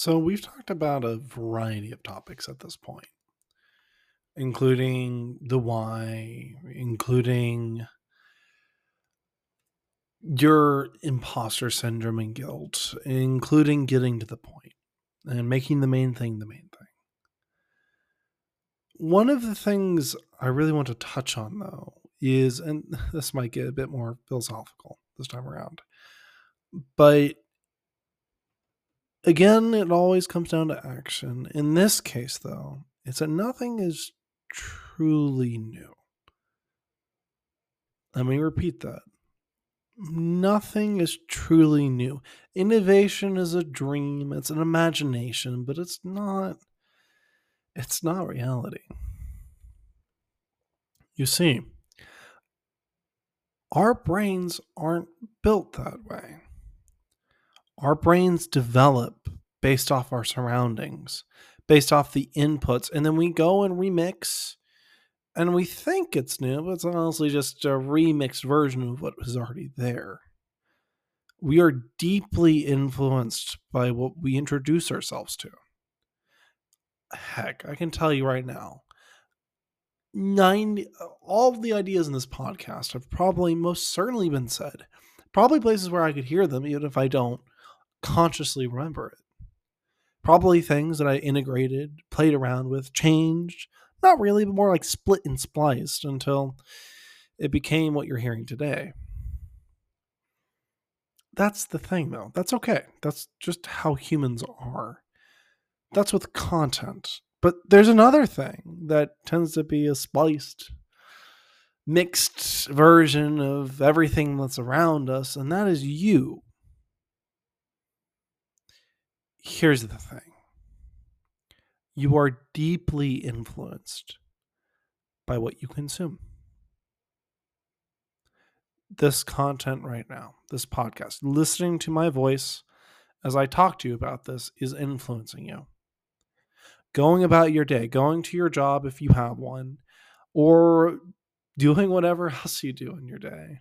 So, we've talked about a variety of topics at this point, including the why, including your imposter syndrome and guilt, including getting to the point and making the main thing the main thing. One of the things I really want to touch on, though, is, and this might get a bit more philosophical this time around, but again, it always comes down to action. In this case, though, it's that nothing is truly new. Let me repeat that. Nothing is truly new. Innovation is a dream, it's an imagination, but it's not it's not reality. You see, our brains aren't built that way our brains develop based off our surroundings, based off the inputs, and then we go and remix and we think it's new, but it's honestly just a remixed version of what was already there. We are deeply influenced by what we introduce ourselves to. Heck, I can tell you right now, 90 all of the ideas in this podcast have probably most certainly been said. Probably places where I could hear them, even if I don't consciously remember it. Probably things that I integrated, played around with, changed. Not really, but more like split and spliced until it became what you're hearing today. That's the thing, though. That's okay. That's just how humans are. That's with content. But there's another thing that tends to be a spliced, mixed version of everything that's around us, and that is you here's the thing you are deeply influenced by what you consume. This content right now, this podcast, listening to my voice as I talk to you about this is influencing you. Going about your day, going to your job if you have one, or doing whatever else you do in your day,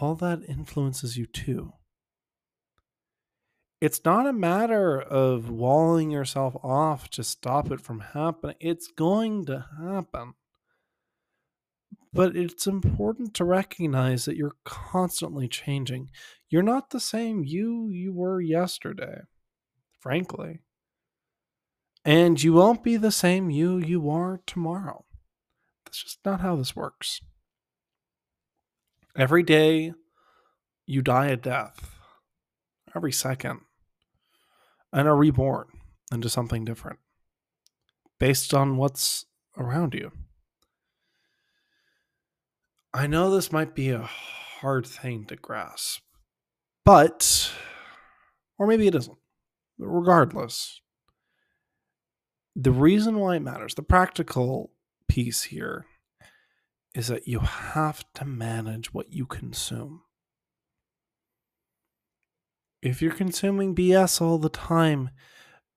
all that influences you too it's not a matter of walling yourself off to stop it from happening. It's going to happen. But it's important to recognize that you're constantly changing. You're not the same you you were yesterday, frankly. And you won't be the same you you are tomorrow. That's just not how this works. Every day you die a death. Every second and are reborn into something different based on what's around you. I know this might be a hard thing to grasp, but, or maybe it isn't. Regardless, the reason why it matters, the practical piece here, is that you have to manage what you consume if you're consuming BS all the time,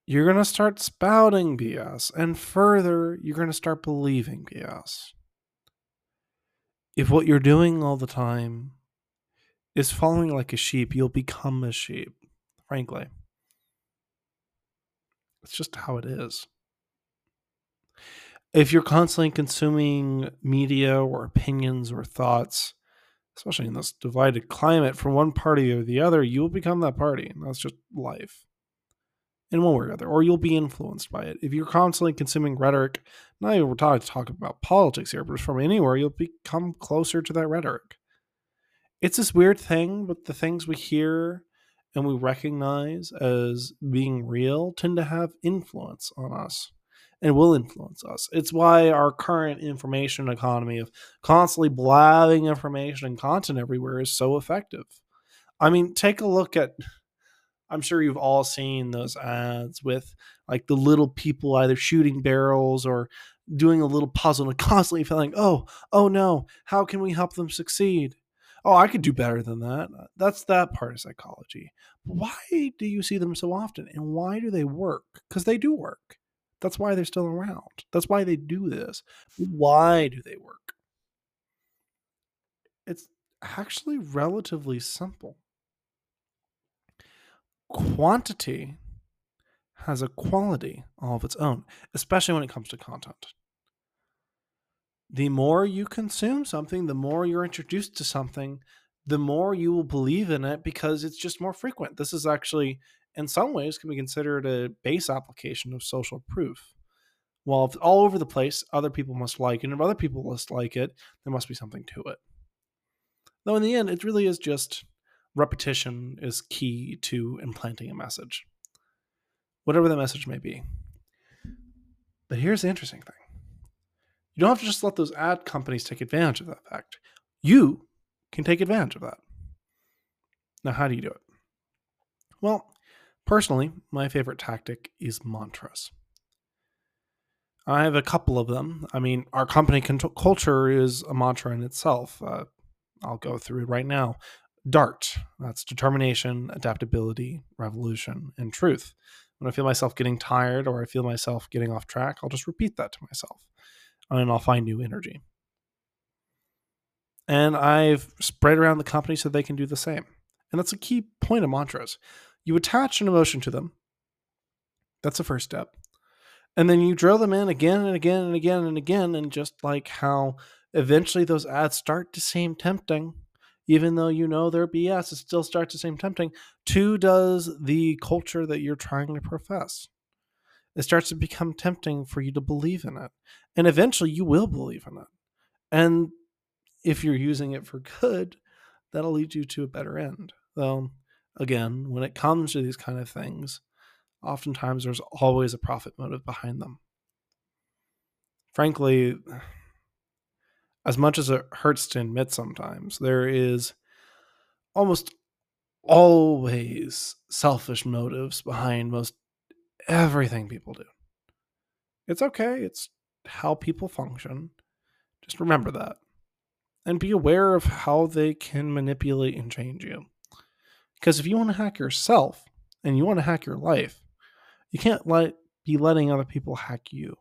you're going to start spouting BS. And further, you're going to start believing BS. If what you're doing all the time is following like a sheep, you'll become a sheep, frankly. It's just how it is. If you're constantly consuming media or opinions or thoughts especially in this divided climate, from one party or the other, you will become that party. And that's just life in one way or other, or you'll be influenced by it. If you're constantly consuming rhetoric, not even we're talking, talking about politics here, but from anywhere, you'll become closer to that rhetoric. It's this weird thing, but the things we hear and we recognize as being real tend to have influence on us and will influence us. It's why our current information economy of constantly blabbing information and content everywhere is so effective. I mean, take a look at I'm sure you've all seen those ads with like the little people either shooting barrels or doing a little puzzle and constantly feeling, oh, oh no, how can we help them succeed? Oh, I could do better than that. That's that part of psychology. Why do you see them so often and why do they work? Because they do work. That's why they're still around. That's why they do this. Why do they work? It's actually relatively simple. Quantity has a quality all of its own, especially when it comes to content. The more you consume something, the more you're introduced to something, the more you will believe in it because it's just more frequent. This is actually, in some ways, can be considered a base application of social proof. While if all over the place, other people must like it, and if other people must like it, there must be something to it. Though in the end, it really is just repetition is key to implanting a message, whatever the message may be. But here's the interesting thing you don't have to just let those ad companies take advantage of that fact. You can take advantage of that. Now, how do you do it? Well, personally, my favorite tactic is mantras. I have a couple of them. I mean, our company culture is a mantra in itself. Uh, I'll go through it right now. DART, that's determination, adaptability, revolution, and truth. When I feel myself getting tired or I feel myself getting off track, I'll just repeat that to myself and I'll find new energy. And I've spread around the company so they can do the same. And that's a key point of mantras. You attach an emotion to them. That's the first step. And then you drill them in again and again and again and again. And just like how eventually those ads start to seem tempting, even though you know they're BS, it still starts to seem tempting. Two does the culture that you're trying to profess. It starts to become tempting for you to believe in it. And eventually you will believe in it. And if you're using it for good, that'll lead you to a better end. Though, again, when it comes to these kind of things, oftentimes there's always a profit motive behind them. Frankly, as much as it hurts to admit sometimes, there is almost always selfish motives behind most everything people do. It's okay, it's how people function. Just remember that and be aware of how they can manipulate and change you. Because if you want to hack yourself and you want to hack your life, you can't let be letting other people hack you.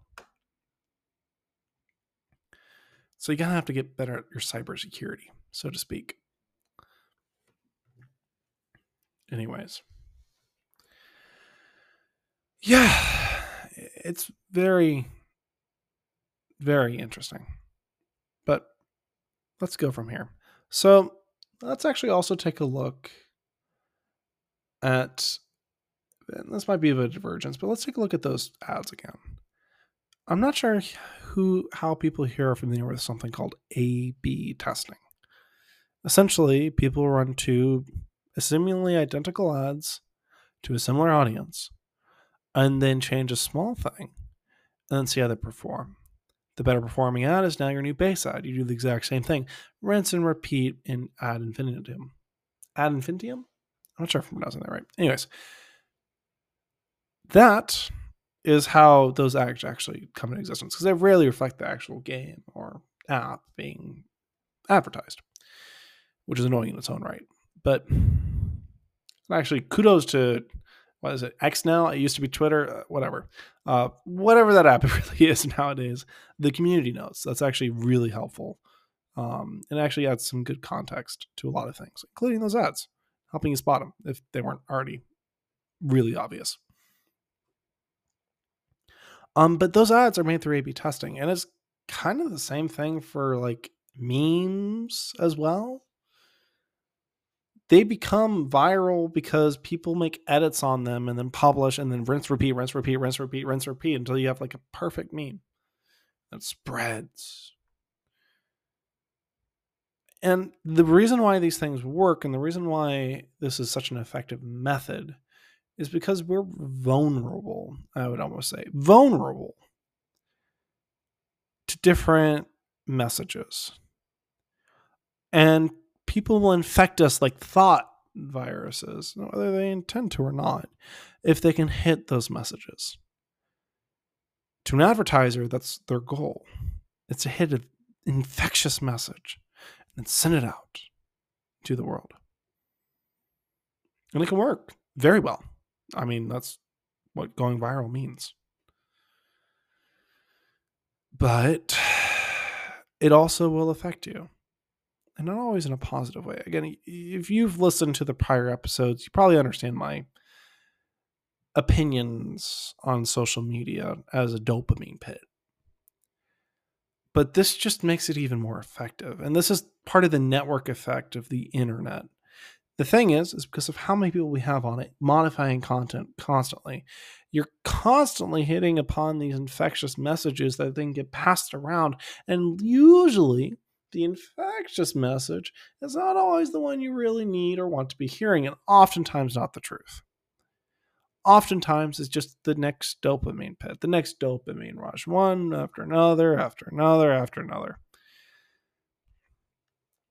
So you're gonna have to get better at your cybersecurity, so to speak. Anyways. Yeah, it's very, very interesting. But let's go from here. So let's actually also take a look at this might be a divergence, but let's take a look at those ads again. I'm not sure who how people here are familiar with something called A/B testing. Essentially, people run two seemingly identical ads to a similar audience, and then change a small thing, and then see how they perform. The better performing ad is now your new base ad. You do the exact same thing. Rinse and repeat in ad infinitum. Ad infinitum? I'm not sure if I'm pronouncing that right. Anyways, that is how those ads actually come into existence because they rarely reflect the actual game or app being advertised, which is annoying in its own right. But actually, kudos to what is it X now? It used to be Twitter, uh, whatever, uh, whatever that app really is nowadays. The community notes that's actually really helpful, um, and actually adds some good context to a lot of things, including those ads, helping you spot them if they weren't already really obvious. Um, but those ads are made through A/B testing, and it's kind of the same thing for like memes as well they become viral because people make edits on them and then publish and then rinse, repeat, rinse, repeat, rinse, repeat, rinse, repeat until you have like a perfect meme that spreads. And the reason why these things work and the reason why this is such an effective method is because we're vulnerable, I would almost say, vulnerable to different messages. And people will infect us like thought viruses, whether they intend to or not, if they can hit those messages. To an advertiser, that's their goal. It's to hit an infectious message and send it out to the world. And it can work very well. I mean, that's what going viral means. But it also will affect you and not always in a positive way. Again, if you've listened to the prior episodes, you probably understand my opinions on social media as a dopamine pit. But this just makes it even more effective. And this is part of the network effect of the internet. The thing is, is because of how many people we have on it, modifying content constantly, you're constantly hitting upon these infectious messages that then get passed around. And usually, the infectious message is not always the one you really need or want to be hearing, and oftentimes not the truth. Oftentimes, it's just the next dopamine pit, the next dopamine rush, one after another, after another, after another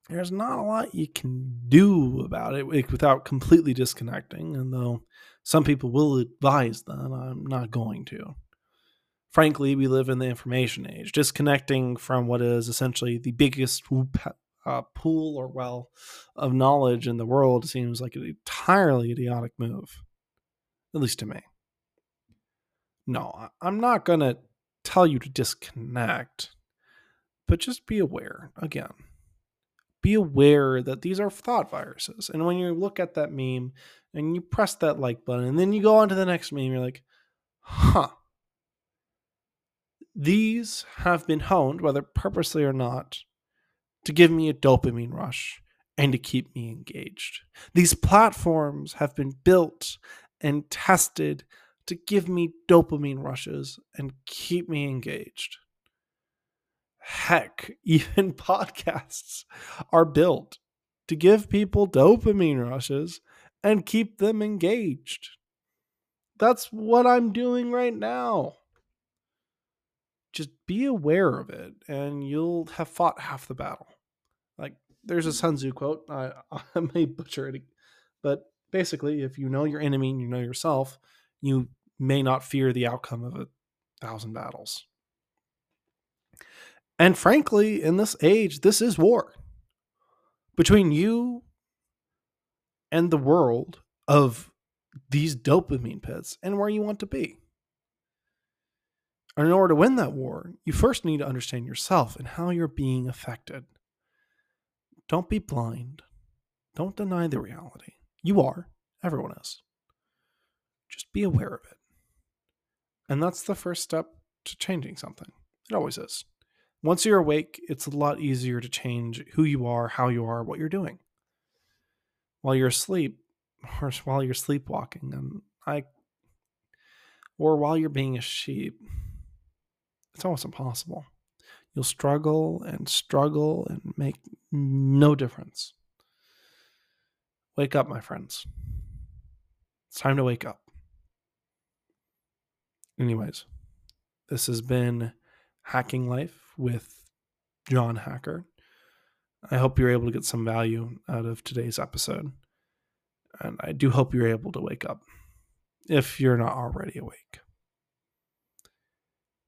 there's not a lot you can do about it without completely disconnecting. And though some people will advise that, I'm not going to. Frankly, we live in the information age. Disconnecting from what is essentially the biggest uh, pool or well of knowledge in the world seems like an entirely idiotic move, at least to me. No, I'm not going to tell you to disconnect, but just be aware again be aware that these are thought viruses. And when you look at that meme and you press that like button and then you go on to the next meme, you're like, huh. These have been honed, whether purposely or not, to give me a dopamine rush and to keep me engaged. These platforms have been built and tested to give me dopamine rushes and keep me engaged. Heck, even podcasts are built to give people dopamine rushes and keep them engaged. That's what I'm doing right now. Just be aware of it and you'll have fought half the battle. Like, there's a Sun Tzu quote. I, I may butcher it, but basically, if you know your enemy and you know yourself, you may not fear the outcome of a thousand battles. And frankly, in this age, this is war between you and the world of these dopamine pits and where you want to be. And in order to win that war, you first need to understand yourself and how you're being affected. Don't be blind. Don't deny the reality. You are. Everyone is. Just be aware of it. And that's the first step to changing something. It always is. Once you're awake, it's a lot easier to change who you are, how you are, what you're doing. While you're asleep, or while you're sleepwalking, and I, or while you're being a sheep, it's almost impossible. You'll struggle and struggle and make no difference. Wake up, my friends. It's time to wake up. Anyways, this has been Hacking Life with Jon Hacker. I hope you're able to get some value out of today's episode. And I do hope you're able to wake up if you're not already awake.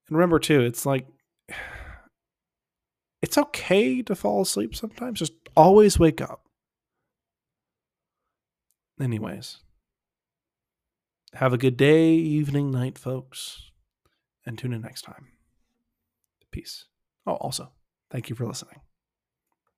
And remember, too, it's like it's okay to fall asleep sometimes. Just always wake up. Anyways, have a good day, evening, night, folks, and tune in next time. Peace. Oh, also, thank you for listening.